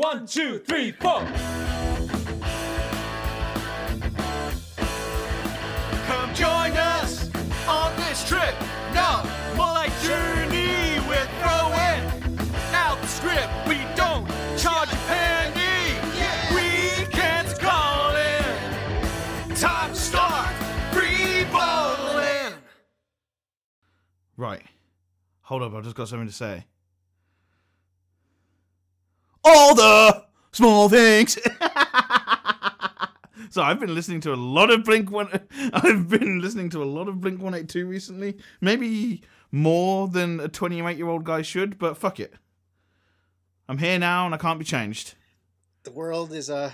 One, two, three, four. Come join us on this trip. No, more like journey. We're throwing out the script. We don't charge a penny. Weekends calling. Time to start free balling. Right. Hold up, I've just got something to say. All the small things. so I've been listening to a lot of Blink One. I've been listening to a lot of Blink One Eight Two recently. Maybe more than a twenty-eight-year-old guy should, but fuck it. I'm here now, and I can't be changed. the world is a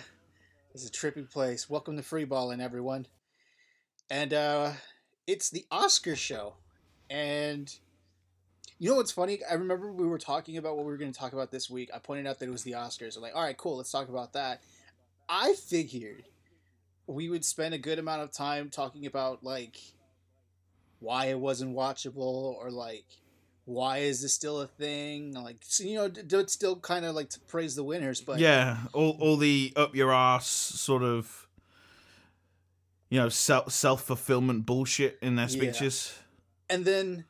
is a trippy place. Welcome to Freeballing, everyone. And uh it's the Oscar show. And you know what's funny? I remember we were talking about what we were going to talk about this week. I pointed out that it was the Oscars. I'm like, all right, cool, let's talk about that. I figured we would spend a good amount of time talking about like why it wasn't watchable or like why is this still a thing? Like, you know, d- d- still kind of like to praise the winners, but yeah, all all the up your ass sort of, you know, self self fulfillment bullshit in their Yeah. speeches. and then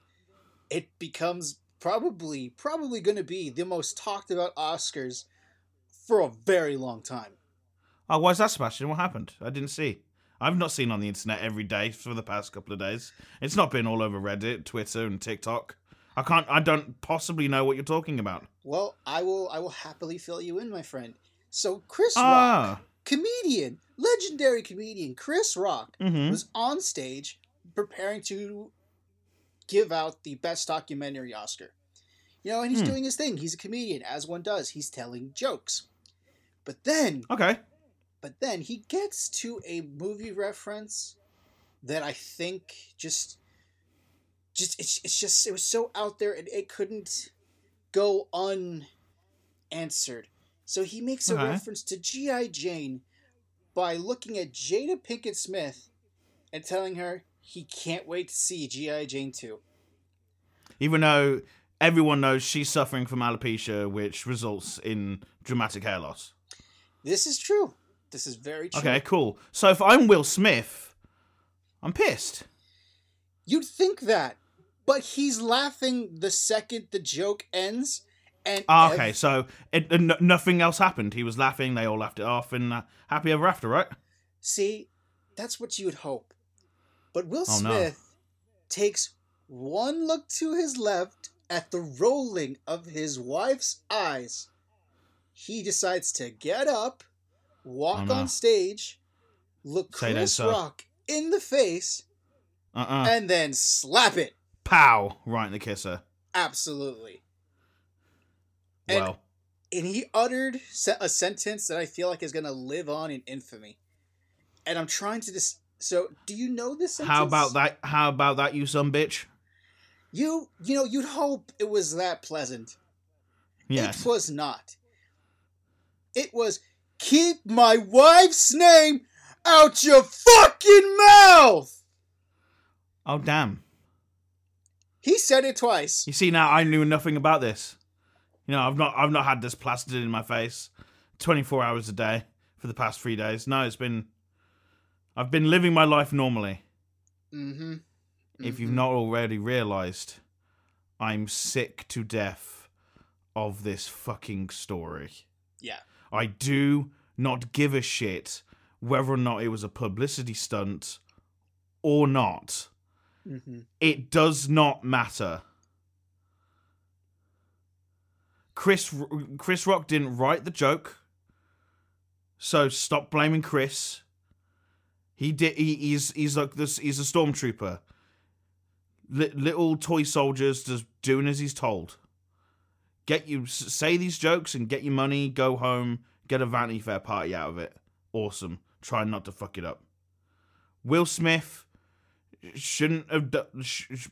it becomes probably probably going to be the most talked about Oscars for a very long time. Oh, why's that, Sebastian? What happened? I didn't see. I've not seen on the internet every day for the past couple of days. It's not been all over Reddit, Twitter, and TikTok. I can't. I don't possibly know what you're talking about. Well, I will I will happily fill you in, my friend. So Chris Ah. Rock, comedian, legendary comedian Chris Rock Mhm. was on stage preparing to give out the best documentary Oscar. You know, and he's Hmm. doing his thing. He's a comedian, as one does. He's telling jokes. But then Okay. But then he gets to a movie reference that I think just just it's, it's just it was so out there and it couldn't go unanswered. So he makes a Okay. reference to G.I. Jane by looking at Jada Pinkett Smith and telling her he can't wait to see G.I. Jane 2. Even though everyone knows she's suffering from alopecia, which results in dramatic hair loss. This is true. This is very true. Okay, cool. So if I'm Will Smith, I'm pissed. You'd think that, but he's laughing the second the joke ends. And Ah, ev- okay, so it, n- nothing else happened. He was laughing. They all laughed it off, and uh, happy ever after, right? See, that's what you would hope. But Will Oh, no. Smith takes one look to his left at the rolling of his wife's eyes. He decides to get up, walk Oh, no. on stage, look Chris. Rock in the face, Uh-uh. and then slap it. Pow! Right in the kisser. Absolutely. And- Well, and he uttered a sentence that I feel like is going to live on in infamy. And I'm trying to just. So, do you know this sentence? how about that? How about that, you some bitch? You, you know, you'd hope it was that pleasant. Yes. It was not. It was keep my wife's name out your fucking mouth. Oh damn. He said it twice. You see now I knew nothing about this. You know, I've not I've not had this plastered in my face 24 hours a day for the past 3 days. No, it's been I've been living my life normally. Mm-hmm. If you've not already realized, I'm sick to death of this fucking story. Yeah. I do not give a shit whether or not it was a publicity stunt or not. Mm-hmm. It does not matter. Chris Chris Rock didn't write the joke, so stop blaming Chris. He did. He, he's he's like this. He's a stormtrooper. Li- little toy soldiers just doing as he's told. Get you say these jokes and get your money. Go home. Get a Vanity Fair party out of it. Awesome. Try not to fuck it up. Will Smith shouldn't have done. Sh- sh-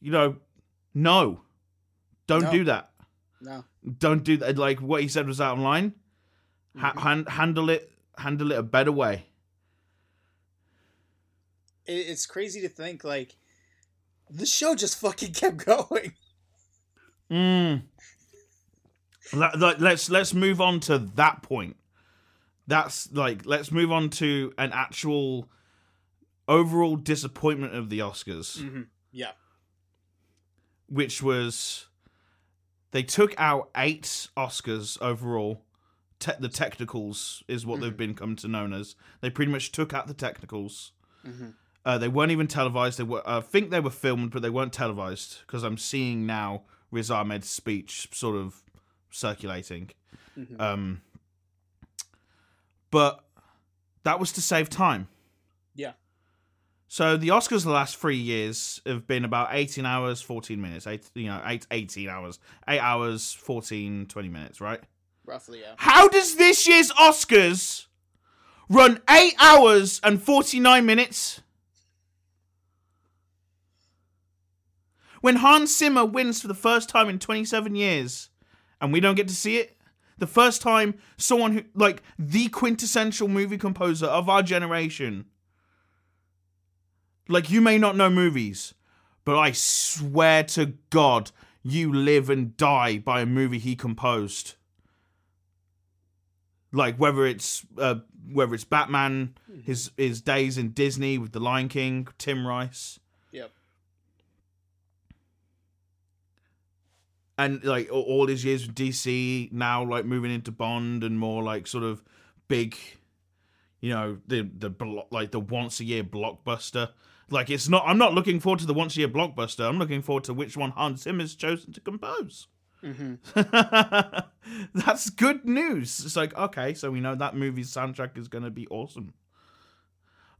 you know, no, don't No. do that. No. Don't do that. Like what he said was out of line. Ha- Mm-hmm. han- handle it. Handle it a better way. It, it's crazy to think like the show just fucking kept going. Mm. Let, let, let's let's move on to that point. That's like let's move on to an actual overall disappointment of the Oscars, Mm-hmm. Yeah. which was they took out eight Oscars overall. Te- the technicals is what they've been come to known as. They pretty much took out the technicals. Uh, they weren't even televised. They were, I think they were filmed, but they weren't televised because I'm seeing now Riz Ahmed's speech sort of circulating. Um, but that was to save time. Yeah. So the Oscars the last three years have been about 18 hours, 14 minutes. Eight, you know, eight, 18 hours. 8 hours, 14, 20 minutes, right? Roughly, yeah. How does this year's Oscars run 8 hours and 49 minutes? When Hans Zimmer wins for the first time in 27 years and we don't get to see it, the first time someone who, like, the quintessential movie composer of our generation, like, you may not know movies, but I swear to God, you live and die by a movie he composed. Like whether it's uh, whether it's Batman, his his days in Disney with The Lion King, Tim Rice, Yep. And like all- his years with DC. Now like moving into Bond and more like sort of big, you know, the the blo- like the once a year blockbuster. Like it's not. I'm not looking forward to the once a year blockbuster. I'm looking forward to which one Hans Zimmer's chosen to compose. Mm-hmm. That's good news. It's like, okay, so we know that movie's soundtrack is going to be awesome.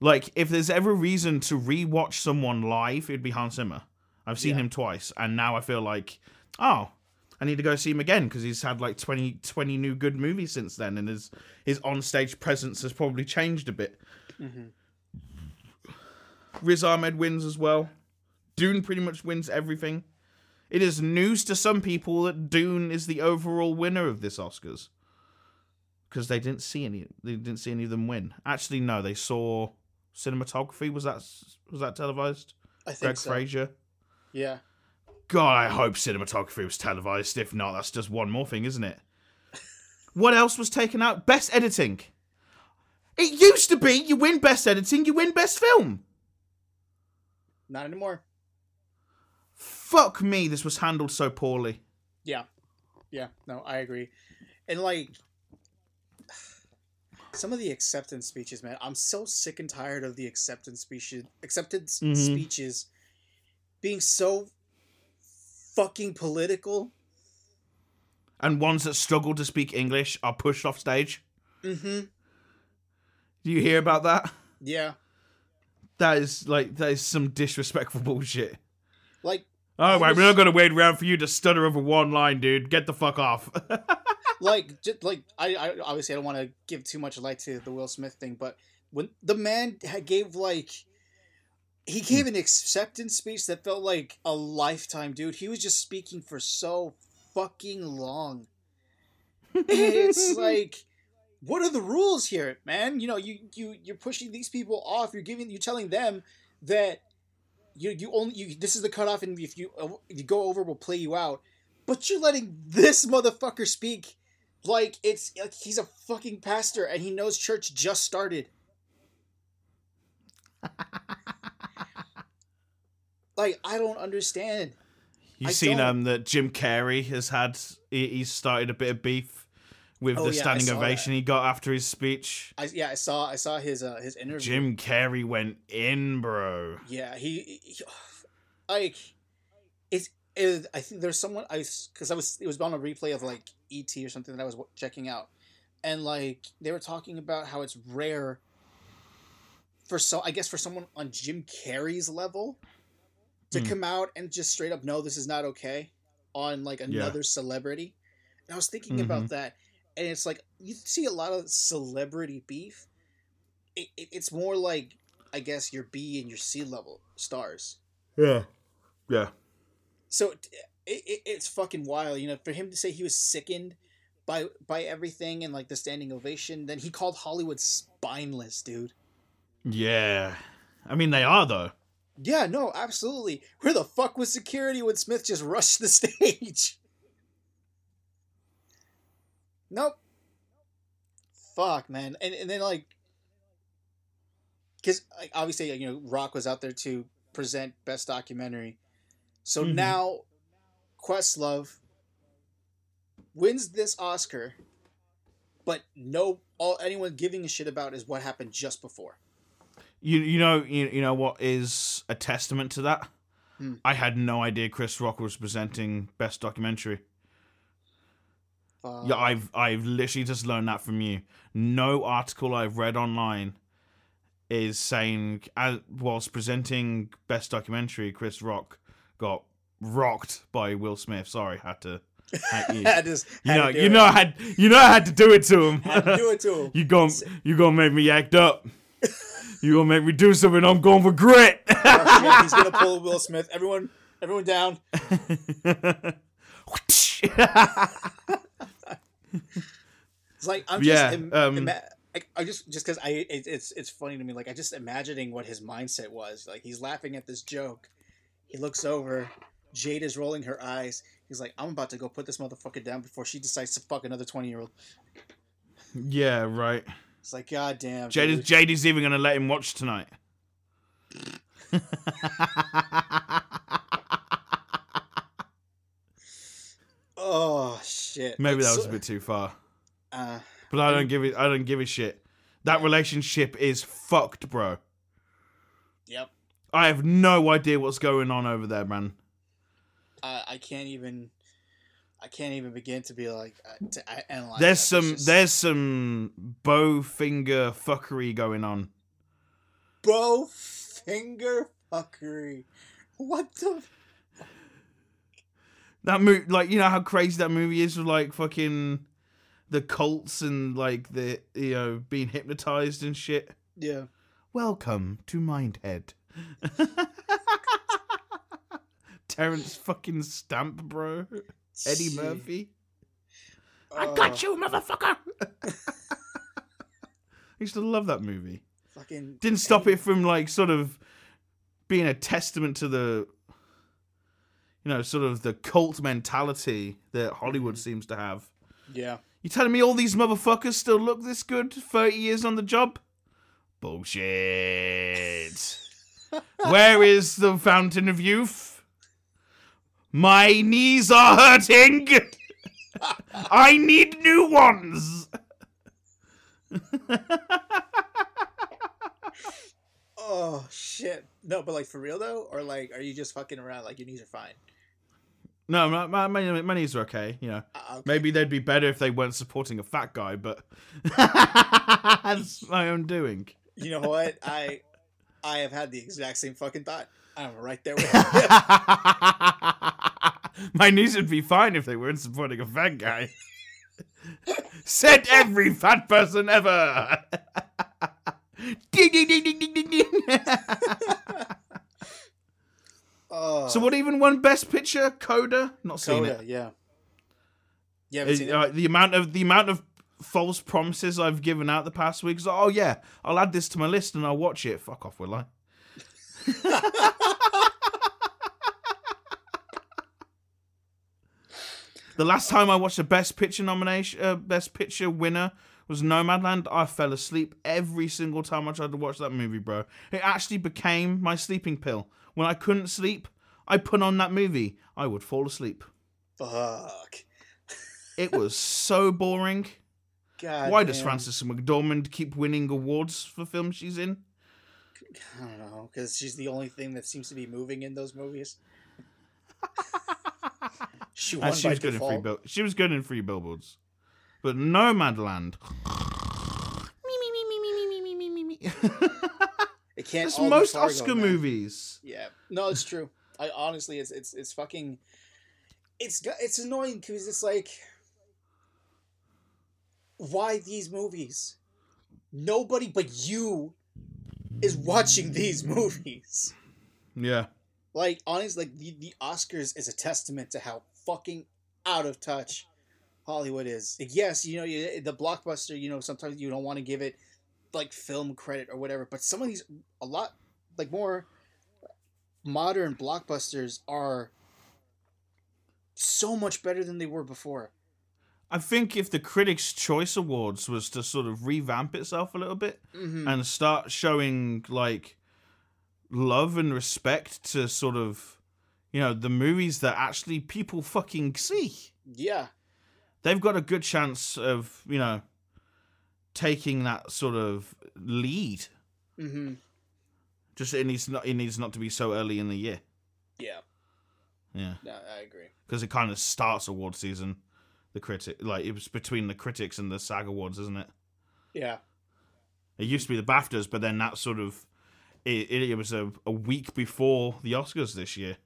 Like, if there's ever reason to rewatch someone live, it'd be Hans Zimmer. I've seen Yeah. him twice, and now I feel like, oh, I need to go see him again because he's had like 20, 20 new good movies since then, and his his onstage presence has probably changed a bit. Mm-hmm. Riz Ahmed wins as well. Dune pretty much wins everything. It is news to some people that Dune is the overall winner of this Oscars because they didn't see any. They didn't see any of them win. Actually, no, they saw cinematography. Was that was that televised? I think Greig so. Fraser. Yeah. God, I hope cinematography was televised. If not, that's just one more thing, isn't it? What else was taken out? Best editing. It used to be you win best editing, you win best film. Not anymore. Fuck me, this was handled so poorly. Yeah. Yeah. No, I agree. And like some of the acceptance speeches, man, I'm so sick and tired of the acceptance speeches acceptance Mhm. speeches being so fucking political. And ones that struggle to speak English are pushed off stage. Mm-hmm. Do you hear about that? Yeah. That is like that is some disrespectful bullshit. Like Oh, I right, we're not gonna wait around for you to stutter over one line, dude. Get the fuck off. like just like I, I obviously I don't want to give too much light to the Will Smith thing, but when the man gave like he gave an acceptance speech that felt like a lifetime, dude. He was just speaking for so fucking long. it's like what are the rules here, man? You know, you you you're pushing these people off. You're giving you're telling them that you you only you this is the cutoff, and if you uh, if you go over, we'll play you out. But you're letting this motherfucker speak like it's like he's a fucking pastor and he knows church just started. like I don't understand. You I seen don't. um that Jim Carrey has had he, he's started a bit of beef with Oh, the yeah, standing ovation that. he got after his speech. I yeah, I saw I saw his uh his interview. Jim Carrey went in, bro. Yeah, he, he like it's it, I think there's someone I because I was it was on a replay of like ET or something that I was checking out, and like they were talking about how it's rare for so I guess for someone on Jim Carrey's level to Hmm. come out and just straight up no this is not okay on like another celebrity. And I was thinking about that, and it's like you see a lot of celebrity beef. It, it, it's more like I guess your B and your C level stars. Yeah, yeah. So it, it, it's fucking wild, you know, for him to say he was sickened by by everything and like the standing ovation. Then he called Hollywood spineless, dude. Yeah. I mean, they are, though. Yeah, no, absolutely. Where the fuck was security when Smith just rushed the stage? Nope. Fuck, man. And and then like, because like, obviously you know Rock was out there to present best documentary, so Mhm. now Questlove wins this Oscar, but no, all anyone giving a shit about is what happened just before. You you know you, you know what is a testament to that? Hmm. I had no idea Chris Rock was presenting best documentary. Fuck. Yeah, I've I've literally just learned that from you. No article I've read online is saying as whilst presenting best documentary, Chris Rock got rocked by Will Smith. Sorry, had to. You. I just You know, you it. know, I had you know, I had to do it to him. Had to do it to him. you gon' you gonna make me act up. You gonna make me do something. I'm going for grit. He's gonna pull Will Smith. Everyone, everyone down. It's like I'm just, Yeah, im- um, ima- I, I just just because I it, it's it's funny to me. Like I just imagining what his mindset was. Like he's laughing at this joke. He looks over. Jade is rolling her eyes. He's like, I'm about to go put this motherfucker down before she decides to fuck another twenty year old. yeah, right. It's like, god damn. Jade is. Jade is even gonna let him watch tonight. Oh shit. Maybe Like, that was so- a bit too far, Uh, but I don't give it. I don't give a shit. That relationship is fucked, bro. yep. I have no idea what's going on over there, man. I, I can't even. I can't even begin to be like uh, to analyze. There's that. some just- there's some Bowfinger fuckery going on. Bowfinger fuckery. What the? That movie, like you know how crazy that movie is with like fucking the cults and like the you know being hypnotized and shit. Yeah. Welcome to Mindhead. Terrence fucking Stamp, bro. Eddie. Murphy. I got oh. you, motherfucker. I used to love that movie. Fucking Didn't stop Eddie- it from like sort of being a testament to the you know, sort of the cult mentality that Hollywood mm-hmm. seems to have. Yeah. You telling me all these motherfuckers still look this good 30 years on the job? Bullshit. Where is the fountain of youth? My knees are hurting. I need new ones. Oh shit. No, but like for real though, or like, are you just fucking around? Like your knees are fine. No, my, my, my, my knees are okay, you know. Uh, okay. Maybe they'd be better if they weren't supporting a fat guy, but that's my own doing. You know what? I I have had the exact same fucking thought. I'm right there with you. My knees would be fine if they weren't supporting a fat guy. Said every fat person ever. ding, ding, ding, ding, ding, ding, ding. Oh, so what even won Best Picture? Coda? Not seen Coda, it. yeah. Yeah. seen It- it? uh, the amount of the amount of false promises I've given out the past weeks. Oh yeah, I'll add this to my list and I'll watch it. Fuck off, will I? the last time I watched a Best Picture nomination, uh, Best Picture winner was Nomadland. I fell asleep every single time I tried to watch that movie, bro. It actually became my sleeping pill. When I couldn't sleep, I put on that movie. I would fall asleep. Fuck. It was so boring. God. Why does. Frances McDormand keep winning awards for films she's in? I don't know, because she's the only thing that seems to be moving in those movies. she won And she by was good in free bill. She was good in free billboards, but Nomadland. It can't. It's most Fargo, Oscar man. movies. Yeah, no, it's true. I honestly, it's it's it's fucking. It's it's annoying because it's like, why these movies? Nobody but you is watching these movies. Yeah, Like honestly, like the, the Oscars is a testament to how fucking out of touch Hollywood is. Yes, you know you, the blockbuster. You know sometimes you don't want to give it like film credit or whatever, but some of these a lot like more modern blockbusters are so much better than they were before. I think if the Critics' Choice Awards was to sort of revamp itself a little bit Mhm. and start showing like love and respect to sort of you know the movies that actually people fucking see. Yeah, they've got a good chance of you know taking that sort of lead. hmm Just it needs not it needs not to be so early in the year. yeah, Yeah, no, I agree. because it kind of starts award season. The critic like it was between the critics and the SAG awards, isn't it? Yeah, It used to be the BAFTAs, but then that sort of it, it, it was a, a week before the Oscars this year.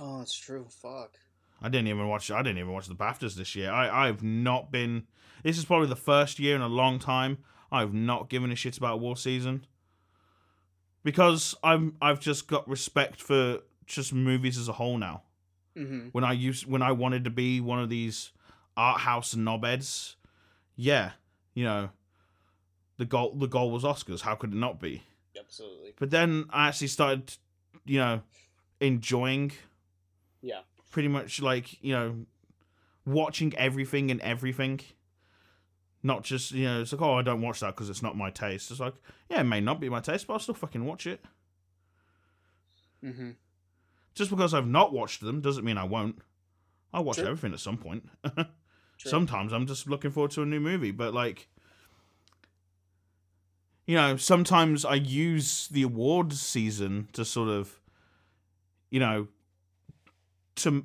oh, that's true. Fuck. I didn't even watch. I didn't even watch the Baftas this year. I I've not been. This is probably the first year in a long time I've not given a shit about war season because I'm I've just got respect for just movies as a whole now. Hmm When I used when I wanted to be one of these art house knobheads, yeah, you know, the goal the goal was Oscars. How could it not be? Absolutely. But then I actually started, you know, enjoying Yeah. pretty much like you know watching everything and everything not just you know it's like oh i don't watch that because it's not my taste it's like yeah it may not be my taste but i'll still fucking watch it hmm just because i've not watched them doesn't mean i won't i'll watch True. everything at some point sometimes i'm just looking forward to a new movie but like you know sometimes i use the awards season to sort of you know to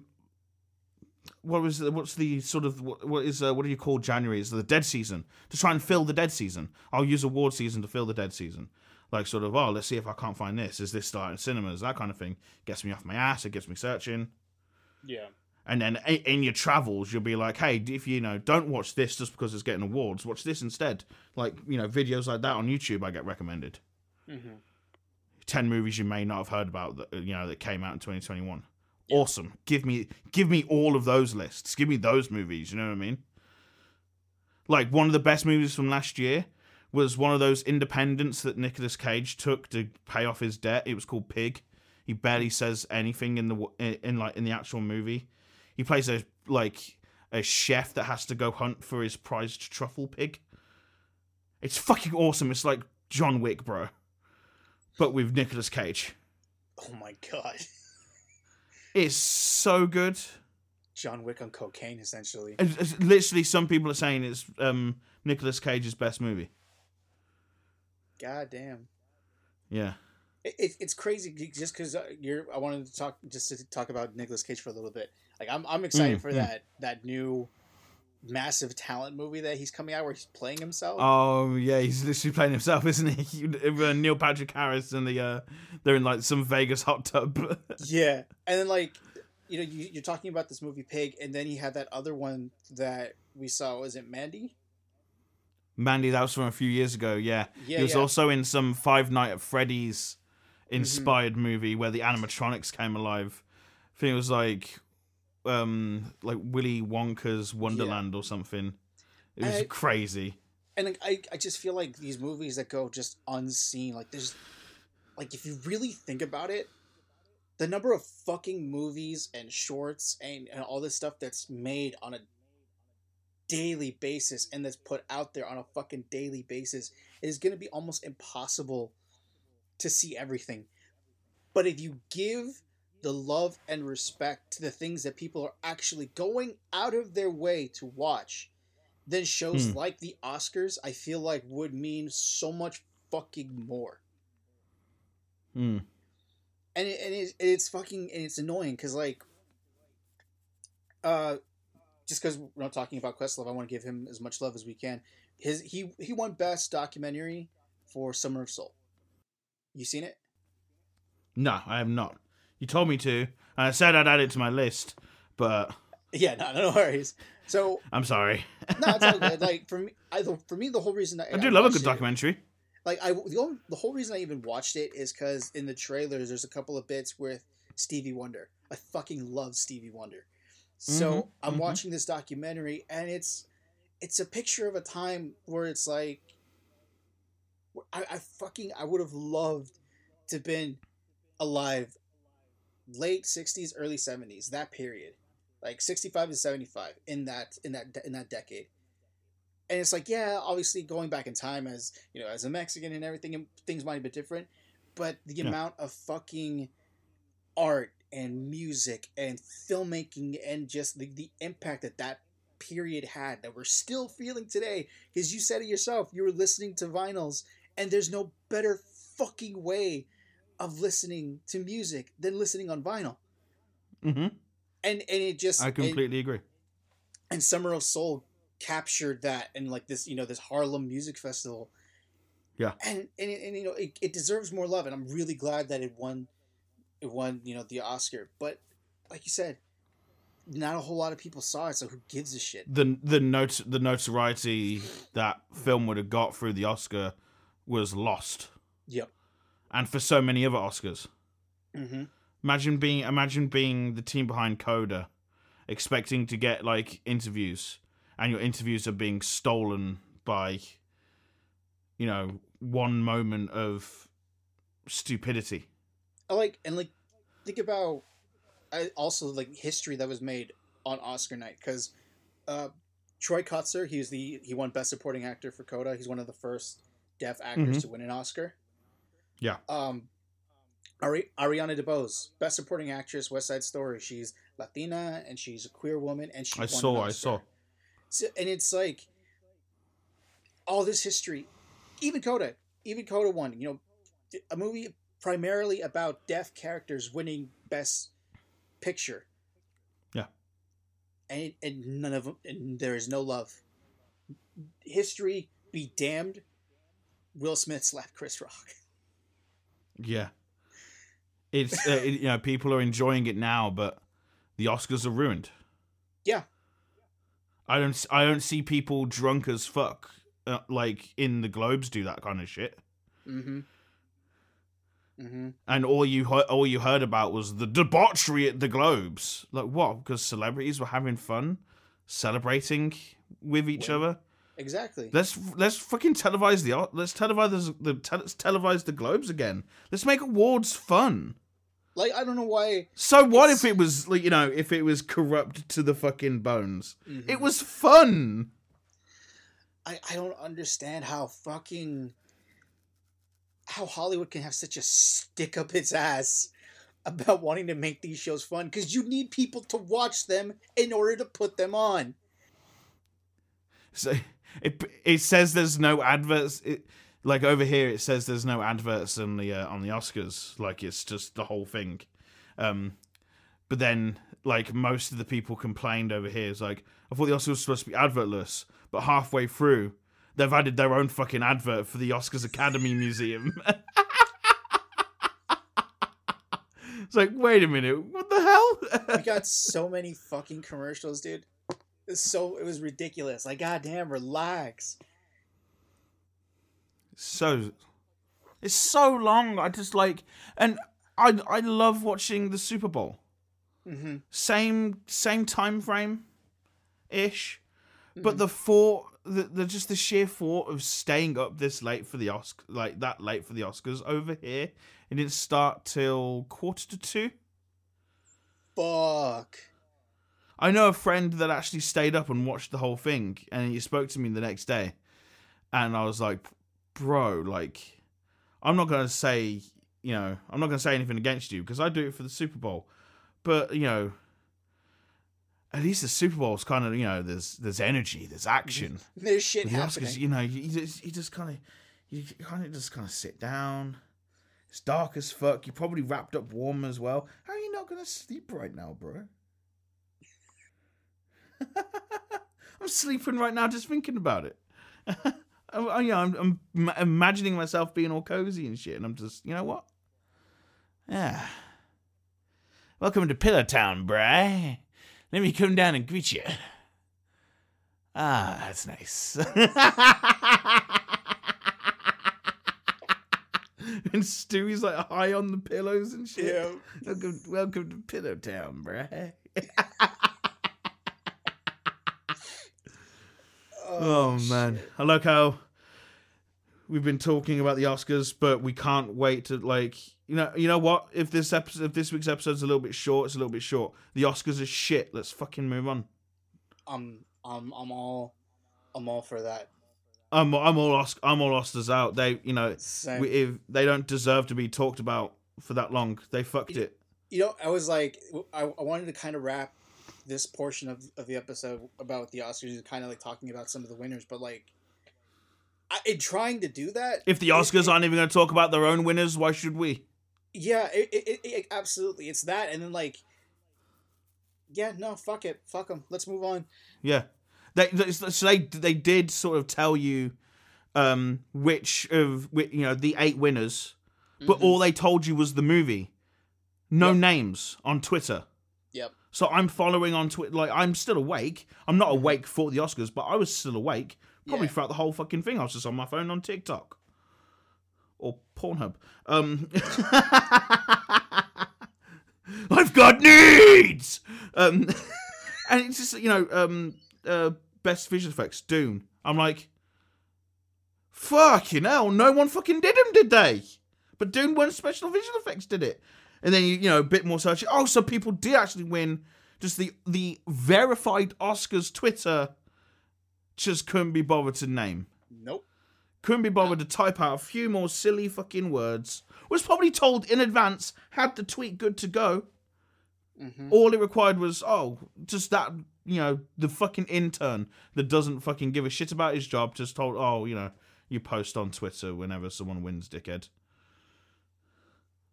what was the, what's the sort of what, what is uh, what do you call January? Is the dead season to try and fill the dead season? I'll use award season to fill the dead season, like sort of oh let's see if I can't find this. Is this starting cinemas? That kind of thing gets me off my ass. It gets me searching. Yeah. And then in your travels, you'll be like, hey, if you know, don't watch this just because it's getting awards. Watch this instead. Like you know, videos like that on YouTube, I get recommended. hmm Ten movies you may not have heard about that you know that came out in 2021. Awesome. Give me give me all of those lists. Give me those movies. You know what I mean? Like one of the best movies from last year was one of those independents that Nicolas Cage took to pay off his debt. It was called Pig. He barely says anything in the in, in like in the actual movie. He plays a like a chef that has to go hunt for his prized truffle pig. It's fucking awesome. It's like John Wick, bro, but with Nicolas Cage. Oh my god. It's so good. John Wick on cocaine, essentially. It's- it's literally, some people are saying it's um, Nicolas Cage's best movie. God damn. Yeah. It, it, it's crazy just because you're. I wanted to talk just to talk about Nicolas Cage for a little bit. Like I'm, I'm excited Mm, for mm. that that new massive talent movie that he's coming out where he's playing himself. Oh yeah, he's literally playing himself, isn't he? Uh, Neil Patrick Harris and the uh, they're in like some Vegas hot tub. yeah, and then like you know you, you're talking about this movie Pig, and then he had that other one that we saw. Was it Mandy? Mandy, that was from a few years ago. Yeah, Yeah, he was yeah. also in some Five Night at Freddy's inspired movie where the animatronics came alive. I think it was like um like Willy Wonka's Wonderland or something. It was I- crazy. and I, I just feel like these movies that go just unseen like there's like if you really think about it the number of fucking movies and shorts and, and all this stuff that's made on a daily basis and that's put out there on a fucking daily basis is going to be almost impossible to see everything but if you give the love and respect to the things that people are actually going out of their way to watch then shows Hmm. like the Oscars, I feel like would mean so much fucking more. Hmm. And it, and it's, it's fucking and it's annoying because like, uh, just because we're not talking about Questlove, I want to give him as much love as we can. His he he won best documentary for Summer of Soul. You seen it? No, I have not. You told me to, and I said I'd add it to my list, but Yeah, no, no worries. So I'm sorry. no, it's all good. Like for me, I for me the whole reason I, I do love a good it- documentary. like I the, only, the whole reason I even watched it is because in the trailers there's a couple of bits with Stevie Wonder. I fucking love Stevie Wonder. So Mhm, I'm mhm. watching this documentary and it's it's a picture of a time where it's like I, I fucking I would have loved to been alive late 60s early 70s that period like 65 to 75 in that in that in that decade and it's like yeah obviously going back in time as you know as a mexican and everything and things might be different but the Yeah. amount of fucking art and music and filmmaking and just the, the impact that that period had that we're still feeling today because you said it yourself you were listening to vinyls and there's no better fucking way of listening to music than listening on vinyl hmm and and it just I and- completely agree. and Summer of Soul captured that and like this you know this Harlem Music Festival. Yeah. And and, and you know it, it deserves more love and I'm really glad that it won it won you know the Oscar. But like you said, not a whole lot of people saw it, so who gives a shit? the the not the notoriety that film would have got through the Oscar was lost, Yep. and for so many other Oscars. Mm-hmm. Imagine being imagine being the team behind Coda, expecting to get like interviews, and your interviews are being stolen by, you know, one moment of stupidity. I like and like think about I also like history that was made on Oscar night because uh, Troy Kotsur he was the he won Best Supporting Actor for Coda. He's one of the first deaf actors Mhm. to win an Oscar. Yeah. Um, Ari- Ariana DeBose, Best Supporting Actress, West Side Story. She's Latina and she's a queer woman, and she. I saw, I saw. So, and it's like all this history, even Coda, even Coda won. You know, a movie primarily about deaf characters winning Best Picture. Yeah. And and none of them, and there is no love. History be damned. Will Smith slapped Chris Rock. Yeah. It's uh, it, you know people are enjoying it now, but the Oscars are ruined. Yeah. I don't I don't see people drunk as fuck uh, like in the Globes do that kind of shit. Mm-hmm. Mm-hmm. And all you heard, all you heard about was the debauchery at the Globes. Like what? Because celebrities were having fun, celebrating with each Well, other. Exactly. Let's let's fucking televise the let's televise the, the let's televise the Globes again. Let's make awards fun. like I don't know why. So what It's- if it was like you know if it was corrupt to the fucking bones? Mhm. It was fun. I, I don't understand how fucking how Hollywood can have such a stick up its ass about wanting to make these shows fun because you need people to watch them in order to put them on. So it it says there's no adverts. It, like over here, it says there's no adverts on the uh, on the Oscars. Like it's just the whole thing. Um, but then like most of the people complained over here is like I thought the Oscars was supposed to be advertless, but halfway through they've added their own fucking advert for the Oscars Academy Museum. it's like wait a minute, what the hell? We got so many fucking commercials, dude. It's so it was ridiculous. Like, goddamn, relax. so it's so long. I just like and I I love watching the Super Bowl. Mm-hmm. same same time frame ish Mm-hmm. but the thought the, the just the sheer thought of staying up this late for the oscar like that late for the oscars over here. It didn't start till quarter to two. Fuck. i know a friend that actually stayed up and watched the whole thing and he spoke to me the next day. And i was like bro like i'm not gonna say you know i'm not gonna say anything against you because i do it for the super bowl. But you know at least the Super Bowl's kind of you know there's there's energy, there's action. There's shit the happening. Oscars, you know, you, just you just kind of you kind of just kind of sit down. It's dark as fuck. You're probably wrapped up warm as well. How are you not gonna sleep right now, bro? I'm sleeping right now just thinking about it. I- you know, I'm, I'm imagining myself being all cozy and shit, and I'm just, you know what? Yeah. Welcome to Pillow Town, Bry. Let me come down and greet you. Ah, that's nice. and Stewie's like high on the pillows and shit. Yeah. Welcome, welcome to Pillow Town, bruh. oh man, I like how we've been talking about the Oscars, but we can't wait to like you know you know what? If this episode, if this week's episode's a little bit short, it's a little bit short. The Oscars are shit. Let's fucking move on. I'm I'm I'm all I'm all for that. I'm I'm all Osc- I'm all Oscars out. They you know we, if they don't deserve to be talked about for that long. They fucked it. you know, I was like, I, I wanted to kind of wrap this portion of, of the episode about the Oscars, kind of like talking about some of the winners, but like, I, in trying to do that, If the it- Oscars it- aren't even going to talk about their own winners, why should we? Yeah, it, it, it, absolutely, it's that, and then like, yeah, no, fuck it, fuck them, let's move on. Yeah, they they- so they they did sort of tell you um which of you know the eight winners, but all they told you was the movie, no Yep. names on Twitter. Yep. So I'm following on Twitter. Like I'm still awake. I'm not awake for the Oscars, but I was still awake probably Yeah. throughout the whole fucking thing. I was just on my phone on TikTok or Pornhub. Um, I've got needs. Um, and it's just you know um uh best visual effects Dune. I'm like, fucking hell, no one fucking did them, did they? But Dune won special visual effects, did it? And then you you know a bit more searching. Oh, so people did actually win. Just the the verified Oscars Twitter just couldn't be bothered to name. Nope. Couldn't be bothered to type out a few more silly fucking words. Was probably told in advance, had the tweet good to go. Mm-hmm. All it required was, oh, just that, you know, the fucking intern that doesn't fucking give a shit about his job just told, oh, you know, you post on Twitter whenever someone wins, dickhead.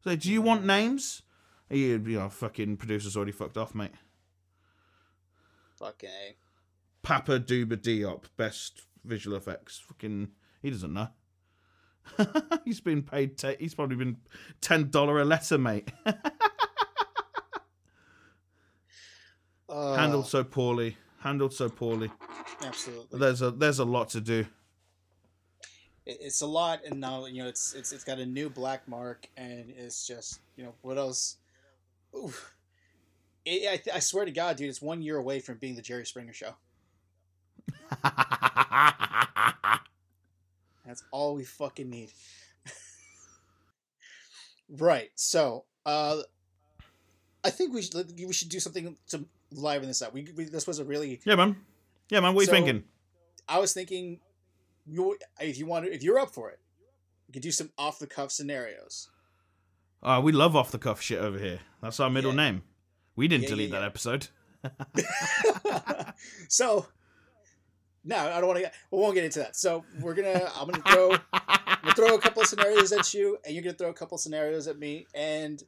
So, do you want names? You, you know, fucking producer's already fucked off, mate. Fucking A. Papa Duba Diop, best visual effects. Fucking, he doesn't know. he's been paid. Te- he's probably been ten dollar a letter, mate. Uh, Handled so poorly. Handled so poorly. absolutely. There's a there's a lot to do. it's a lot, and now you know it's it's it's got a new black mark, and it's just you know what else? Oof. It, I, I swear to God, dude, it's one year away from being the Jerry Springer show. That's all we fucking need. right. So, uh, I think we should we should do something to liven this up. We, we this was a really yeah, man. Yeah, man. What are So- you thinking? I was thinking, you if you want to, if you're up for it, we could do some off the cuff scenarios. Uh, we love off the cuff shit over here. That's our middle Yeah. name. We didn't yeah, delete yeah. that episode. so, no, I don't want to. get We won't get into that. So we're gonna. I'm gonna throw. I'm gonna throw a couple of scenarios at you, and you're gonna throw a couple of scenarios at me. And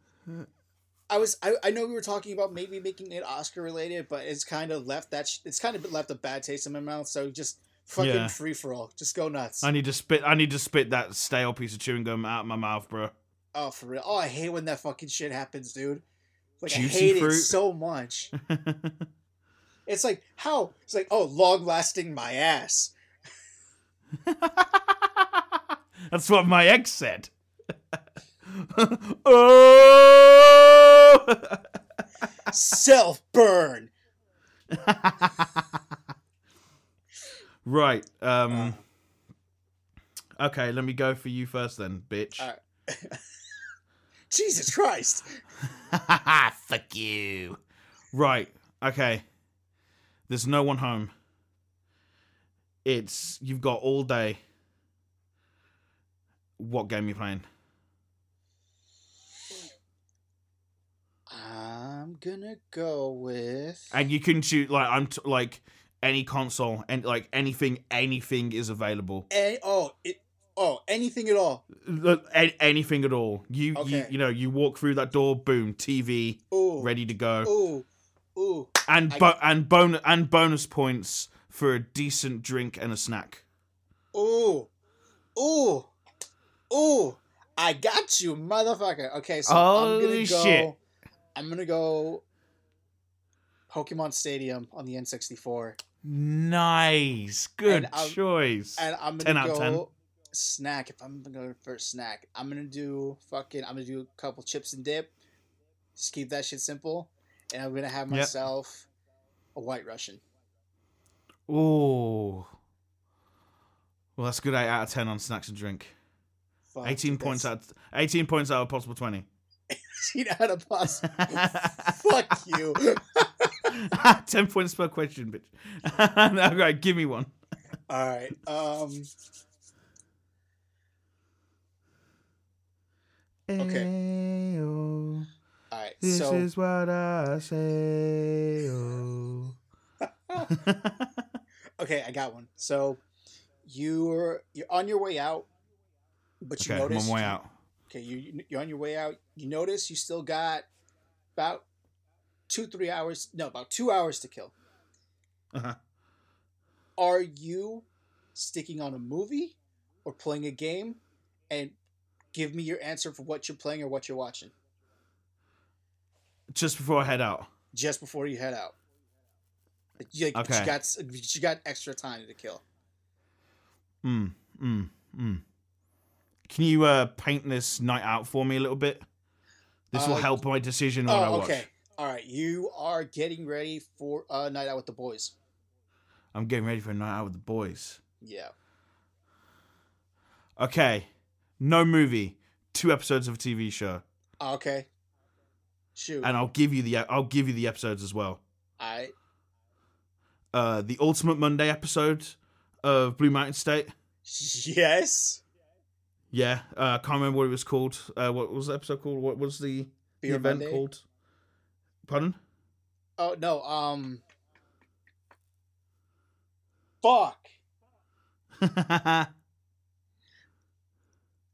I was. I, I know we were talking about maybe making it Oscar related, but it's kind of left that. Sh- it's kind of left a bad taste in my mouth. So just fucking Yeah. free for all. Just go nuts. I need to spit. I need to spit that stale piece of chewing gum out of my mouth, bro. Oh, for real. Oh, I hate when that fucking shit happens, dude. Like I Juicy hate fruit. it so much. It's like how? It's like oh, long lasting my ass. That's what my ex said. oh! Self burn. Right. Um. Okay, let me go for you first, then, bitch. Right. Jesus Christ. Fuck you. Right. Okay. There's no one home. It's you've got all day. What game you playing? I'm gonna go with. And you can choose like I'm t- like any console and like anything. Anything is available. A- oh, it. Oh, anything at all. A- anything at all. You you you know you walk through that door. Boom. TV Ooh. ready to go. Ooh. Ooh. and I- and bonus and bonus points for a decent drink and a snack. Ooh. Ooh. Ooh. I got you, motherfucker. Okay, so Oh, I'm gonna go. shit. I'm gonna go. Pokemon Stadium on the N64, Nice, good And choice. and I'm gonna out go 10. snack. If I'm gonna go for a snack, I'm gonna do fucking. I'm gonna do a couple chips and dip. Just keep that shit simple, and I'm gonna have Yep. myself a White Russian. Ooh. Well, that's a good eight out of ten on snacks and drink. Fuck, Eighteen points out. Eighteen points out of possible twenty. Cheat out of possible. Fuck you. ten points per question, bitch. All right, give me one. All right. Um. Okay. Ayo, All right. this so is what I say. oh. okay, I got one. So you're you're on your way out, but you okay, I'm notice on way out. Okay, you you're on your way out. You notice you still got about two three hours. No, about two hours to kill. Uh-huh. Are you sticking on a movie or playing a game? And give me your answer for what you're playing or what you're watching Just before I head out. just before you head out. You, Okay. you got you got extra time to kill. Mm, mm, mm. Can you uh, paint this night out for me a little bit? This will Uh, help my decision on what I Oh, watch. okay. All right. You are getting ready for a night out with the boys. I'm getting ready for a night out with the boys. Yeah. Okay, no movie, two episodes of a TV show, Okay. Shoot. and I'll give you the I'll give you the episodes as well. I Uh, the Ultimate Monday episode of Blue Mountain State. yes. Yeah, uh, I can't remember what it was called. Uh, what was the episode called? What was the, the event Monday? called? Pardon? Oh no. Um. Fuck.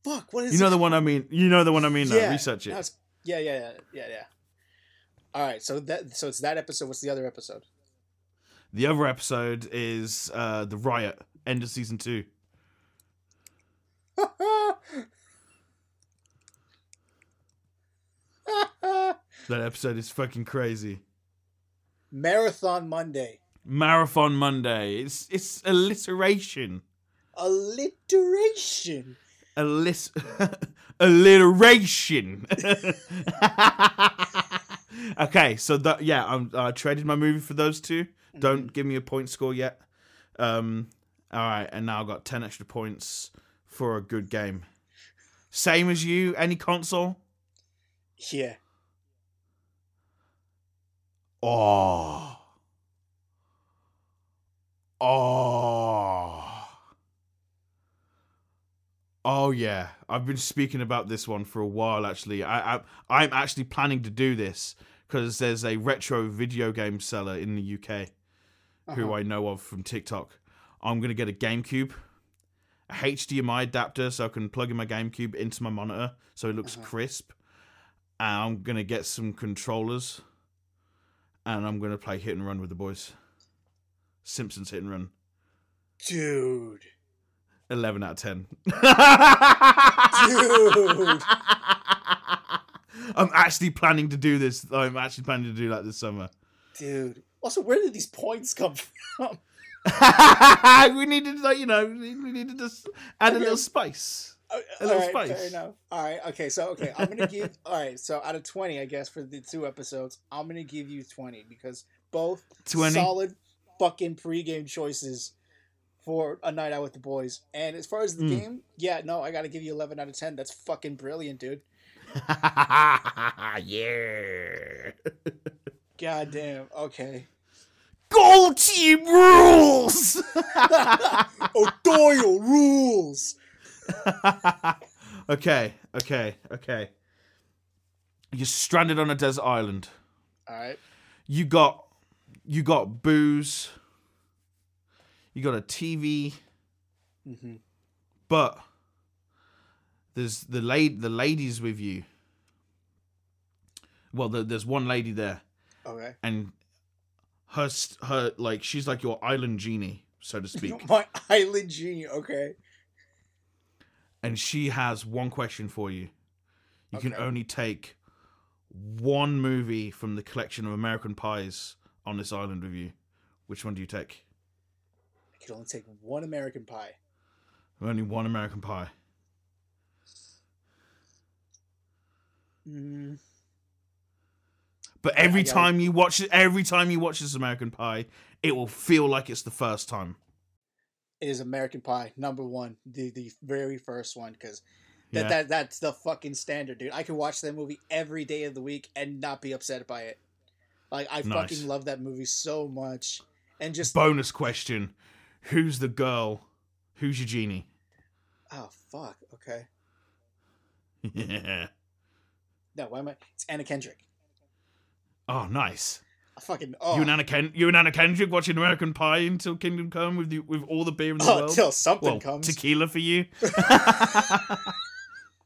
Fuck. What is? you know it the one I mean. You know the one I mean. Though. Yeah, Research it. Yeah, yeah, yeah, yeah, yeah. All right. So that so it's that episode. What's the other episode? The other episode is uh, the riot, end of season two. That episode is fucking crazy. Marathon Monday. Marathon Monday. It's it's alliteration. Alliteration. Allis- alliteration. okay, so that yeah, I'm I traded my movie for those 2 do Don't give me a point score yet. Um, all right, and now I've got ten extra points for a good game. Same as you. Any console? Yeah. Oh. Oh. Oh yeah, I've been speaking about this one for a while. Actually, I, I I'm actually planning to do this because there's a retro video game seller in the UK who uh-huh. I know of from TikTok. I'm gonna get a GameCube, a HDMI adapter so I can plug in my GameCube into my monitor so it looks uh-huh. crisp. And I'm gonna get some controllers, and I'm gonna play Hit and Run with the boys. Simpsons Hit and Run. Dude. 11 out of 10. Dude. I'm actually planning to do this. I'm actually planning to do that this summer. Dude. Also, where did these points come from? we needed, like, you know, we needed to add a little spice. Uh, A little all right, spice. Fair enough. All right. Okay. So okay, I'm gonna give. all right. So out of twenty, I guess for the two episodes, I'm gonna give you twenty because both 20? solid fucking pregame choices for a night out with the boys. And as far as the Mm. game, yeah, no, I gotta give you eleven out of ten. That's fucking brilliant, dude. yeah. God damn. Okay. Goal team rules. O'Doyle rules. okay, okay, okay. You're stranded on a desert island. All right. You got you got booze. You got a TV, Mm-hmm. but there's the lady the ladies with you. Well, the, there's one lady there, Okay. and her her like she's like your island genie, so to speak. My island genie. Okay. and she has one question for you. You can only take one movie from the collection of American Pies on this island with you. Which one do you take? I can only take one American Pie. Only one American Pie. Mm, But every gotta- time you watch it, every time you watch this American Pie, it will feel like it's the first time. it is American Pie number one, the the very first one, because that, Yeah. that that's the fucking standard, dude. I can watch that movie every day of the week and not be upset by it. Like I Nice. fucking love that movie so much, and just Bonus question: Who's the girl? Who's your genie? oh fuck, okay. Yeah. No, why am I? It's Anna Kendrick. Oh, nice. I fucking oh, You and Anna Ken- you and Anna Kendrick watching American Pie until Kingdom Come with the, with all the beer in the Oh, world. till something well, comes. Tequila for you.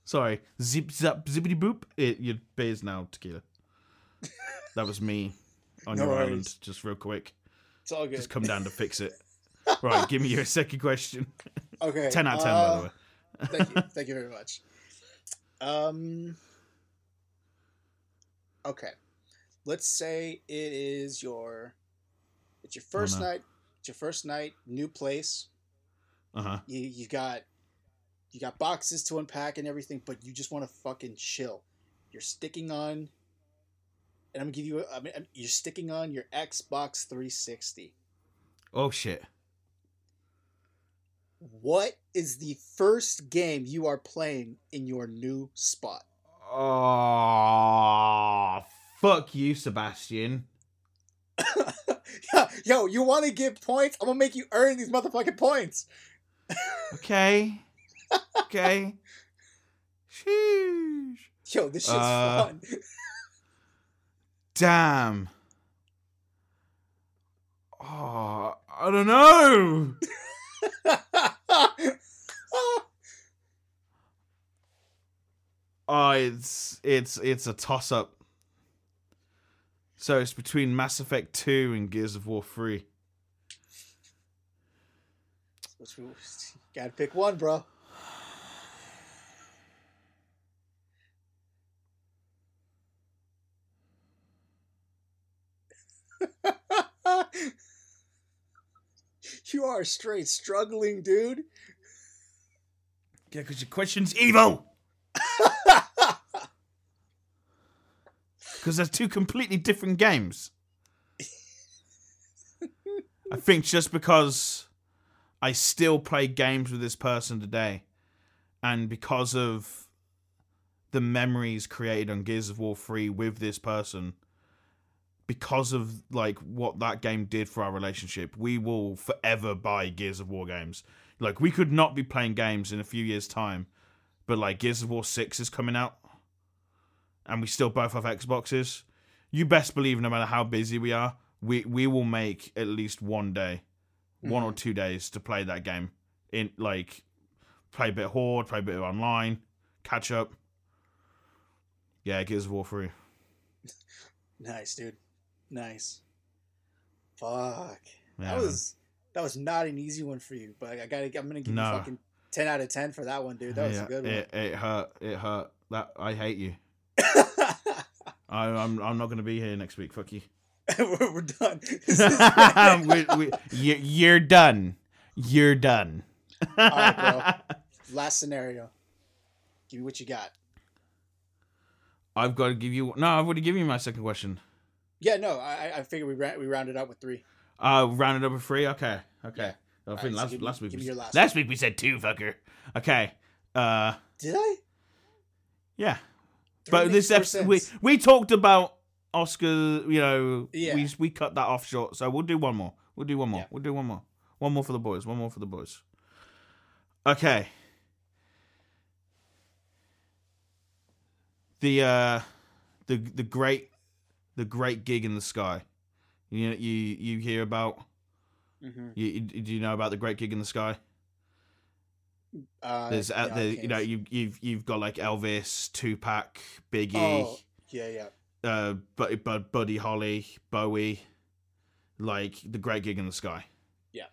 Sorry, zip zap zippity boop. It your beer's now tequila. That was me on No your worries. island, just real quick. it's all good. Just come down to fix it. Right, give me your second question. Okay, Ten out of ten, uh, by the way. thank you, thank you very much. Um. Okay, let's say it is your, it's your first Oh, no. night. It's your first night, new place. Uh huh. You you got, you got boxes to unpack and everything, but you just want to fucking chill. You're sticking on, and I'm gonna give you. I mean, you're sticking on your Xbox 360. Oh shit. What is the first game you are playing in your new spot? Oh, fuck you, Sebastian. Yo, you want to get points? I'm gonna make you earn these motherfucking points. Okay. Okay. Sheesh. Yo, this shit's Uh, fun. Damn. Oh, I don't know. Oh, it's it's it's a toss up. So it's between Mass Effect 2 and Gears of War 3. Which Gotta pick one, bro. you are straight struggling, dude. Yeah, because your question's evil. Because they're two completely different games. I think just because I still play games with this person today, and because of the memories created on Gears of War 3 with this person, because of like what that game did for our relationship, we will forever buy Gears of War games. Like we could not be playing games in a few years' time, but like Gears of War 6 is coming out and we still both have Xboxes. You best believe no matter how busy we are, we we will make at least one day, one or mm. two days to play that game. In like play a bit of Horde, play a bit of online, catch up. Yeah, Gears of War 3. Nice, dude. Nice. Fuck. Yeah, that was that was not an easy one for you, but I gotta. I'm gonna give No. you fucking ten out of ten for that one, dude. That was Yeah, a good one. It, it hurt. It hurt. That I hate you. I, I'm I'm not gonna be here next week. Fuck you. we're, we're done. This is- we, we, you, you're done. You're done. right, bro. Last scenario. Give me what you got. I've got to give you. No, I've already given you my second question. Yeah, no, I I figured we ra- we rounded up with three. Uh, rounded up with three. Okay, okay. I Alright, think so last give me- week give we, me your last last week we said two, fucker. Okay. Uh, Did I? yeah. But this episode, we we talked about Oscar. You know, Yeah. we we cut that off short. So we'll do one more. We'll do one more. Yeah. We'll do one more. One more for the boys. One more for the boys. Okay. The uh, the the great the great gig in the sky. You know, you you hear about? Mhm. You, you do you know about the great gig in the sky? Uh, There's uh, no, the, you know you you've you've got like Elvis, Tupac, Biggie, Oh, yeah, yeah. uh, Bud, Bud, Buddy Holly, Bowie, like the Great Gig in the Sky. Yeah.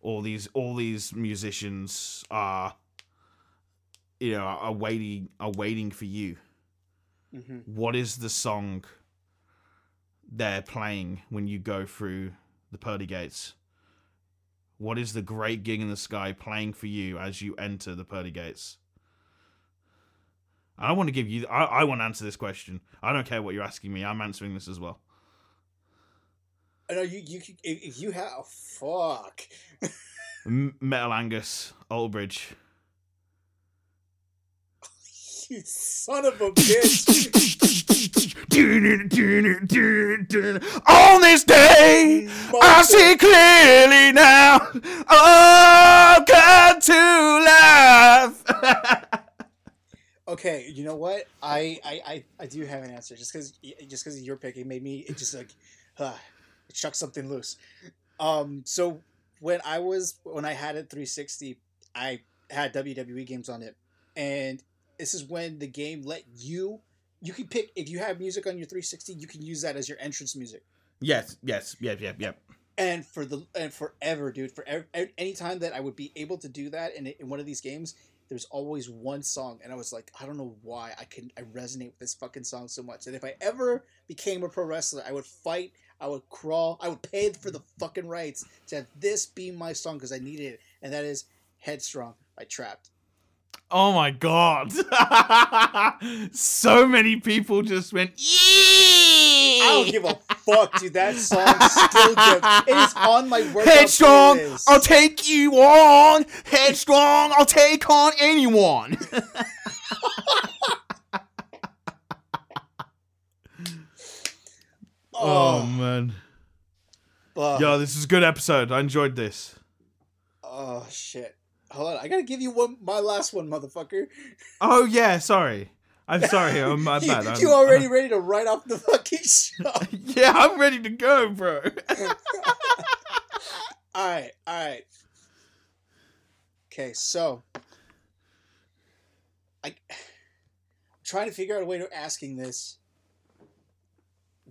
All these all these musicians are, you know, are waiting are waiting for you. hmm What is the song they're playing when you go through the pearly gates? What is the Great Gig in the Sky playing for you as you enter the pearly gates? I want to give you. I, I want to answer this question. I don't care what you're asking me. I'm answering this as well. I know you. You. If you have, fuck. Metal Angus, Old Bridge. You son of a bitch. On this day, I see clearly now. Oh, come to life. okay, you know what? I I I, I do have an answer. Just because just because you're picking made me it just like uh, it chucked something loose. Um. So when I was when I had it 360, I had WWE games on it, and this is when the game let you. You can pick if you have music on your 360, you can use that as your entrance music. yes, yes, yep, yep, yep. and for the and forever dude for any time that i would be able to do that in, in one of these games there's always one song and i was like i don't know why i can i resonate with this fucking song so much and if i ever became a pro wrestler i would fight i would crawl i would pay for the fucking rights to have this be my song because i needed it and that is headstrong by Trapt Oh my god. so many people just went, Yee! i don't give a fuck dude that song still gets it is on my workout Headstrong, playlist. I'll take you on. Headstrong, I'll take on anyone. Oh, oh man. Fuck. Yo, this is a good episode. I enjoyed this. Oh shit! Hold on, I gotta give you one, my last one, motherfucker. Oh yeah, sorry. I'm sorry. I'm my you, bad. I'm- you already ready to write off the fucking show? yeah, I'm ready to go, bro. all right, all right. Okay, so I I'm trying to figure out a way to asking this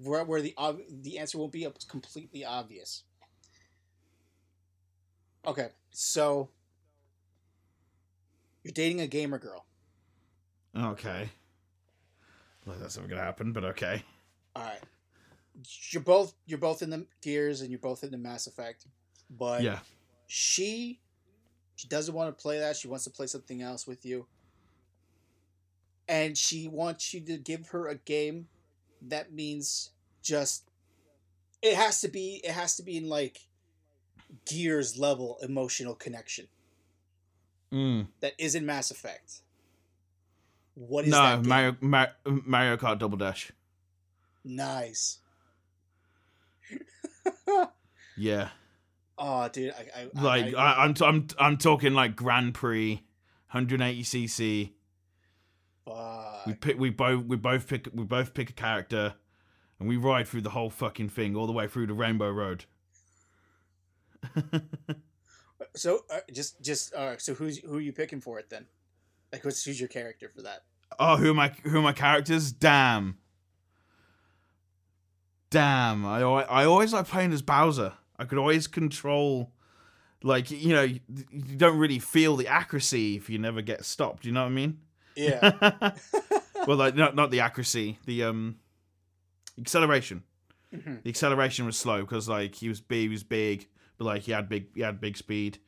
where where the ob- the answer won't be completely obvious. Okay, so you're dating a gamer girl. okay. Well, that's not gonna happen, but okay. All right. You're both you're both in the Gears and you're both in the Mass Effect, but Yeah. she she doesn't want to play that. She wants to play something else with you, and she wants you to give her a game that means just it has to be it has to be in like Gears level emotional connection Mm. that is in Mass Effect. What is No, that? game? Mario, Mario Kart Double Dash. Nice. Yeah. Oh, dude, I, I Like I, I, I'm, I'm, I'm talking like Grand Prix, 180cc. fuck. We pick, we both, we both pick, we both pick a character, and we ride through the whole fucking thing, all the way through the Rainbow Road. So uh, just just right. So who's who are you picking for it then? Like who's who's your character for that? Oh, who are my, who are my characters? Damn. Damn. I, I always like playing as Bowser. I could always control, like you know, you, don't really feel the accuracy if you never get stopped. You know what I mean? Yeah. well, like not not the accuracy, the um acceleration. Mhm. The acceleration was slow because like he was big, he was big, but like he had big, he had big speed.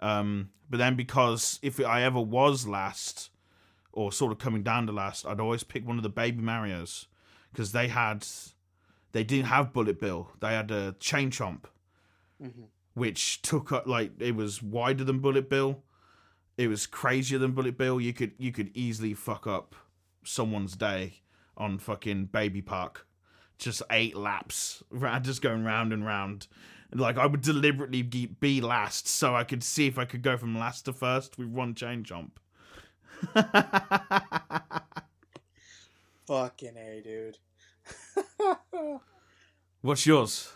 Um, but then because if I ever was last, or sort of coming down to last, I'd always pick one of the baby Mario's because they had, they didn't have Bullet Bill. They had a Chain Chomp, which took up like it was wider than Bullet Bill. It was crazier than Bullet Bill. You could you could easily fuck up someone's day on fucking Baby Park. Just eight laps, just going round and round. Like I would deliberately be- last so I could see if I could go from last to first with one chain Chomp. Fucking A, dude. What's yours?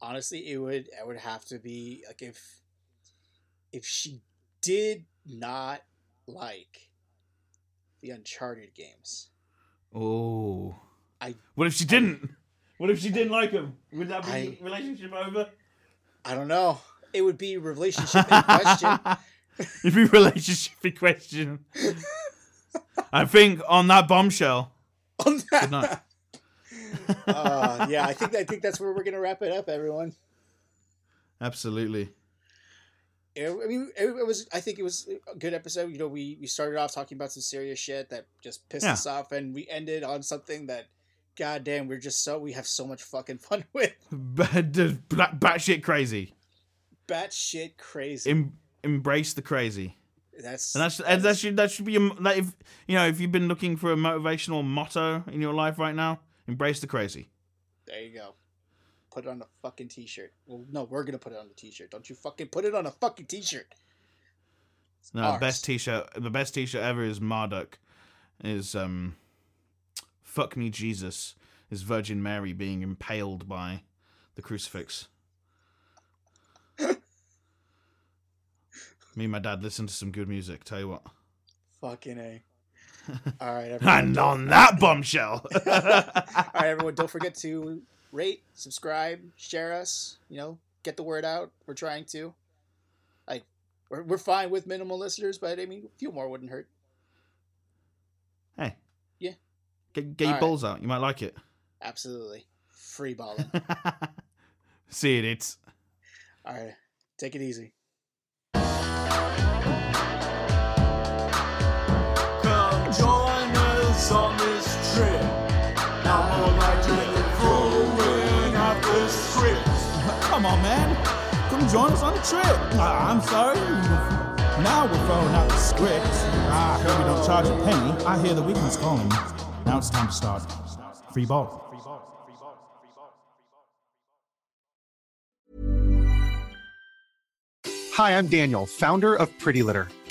Honestly, it would it would have to be like if if she did not like the Uncharted games. Oh. I What if she didn't? What if she didn't like him? Would that be I- relationship over? I don't know. It would be relationship in question. It'd be relationship in question. I think on that bombshell. On that- Good night. uh, yeah, I think I think that's where we're gonna wrap it up, everyone. Absolutely. It, I mean, it, it was. I think it was a good episode. You know, we we started off talking about some serious shit that just pissed Yeah. us off, and we ended on something that, goddamn, we're just so we have so much fucking fun with. Bat batshit crazy. Batshit crazy. Em- embrace the crazy. that's And that's and that should that should be a, like if you know if you've been looking for a motivational motto in your life right now, embrace the crazy. there you go. Put it on a fucking t-shirt. Well, no, we're gonna put it on a t-shirt. Don't you fucking put it on a fucking t-shirt. No, Ours. best t-shirt, the best t-shirt ever is Marduk. Is um, fuck me Jesus. Is Virgin Mary being impaled by the crucifix? me and my dad listen to some good music. Tell you what. Fucking a. All right, everyone. And on that bombshell. All right, everyone. Don't forget to rate, subscribe, share us. You know, get the word out. We're trying to. Like, we're we're fine with minimal listeners, but I mean, a few more wouldn't hurt. hey. Yeah. Get, get your right. balls out. You might like it. Absolutely, free balling. See it. It's. All right, take it easy. Come join us on the trip. Ah, I'm sorry. Now we're throwing out the script. I we don't charge a penny. I hear the weekend's calling. Now it's time to start. Free ball. Hi, I'm Daniel, founder of Pretty Litter.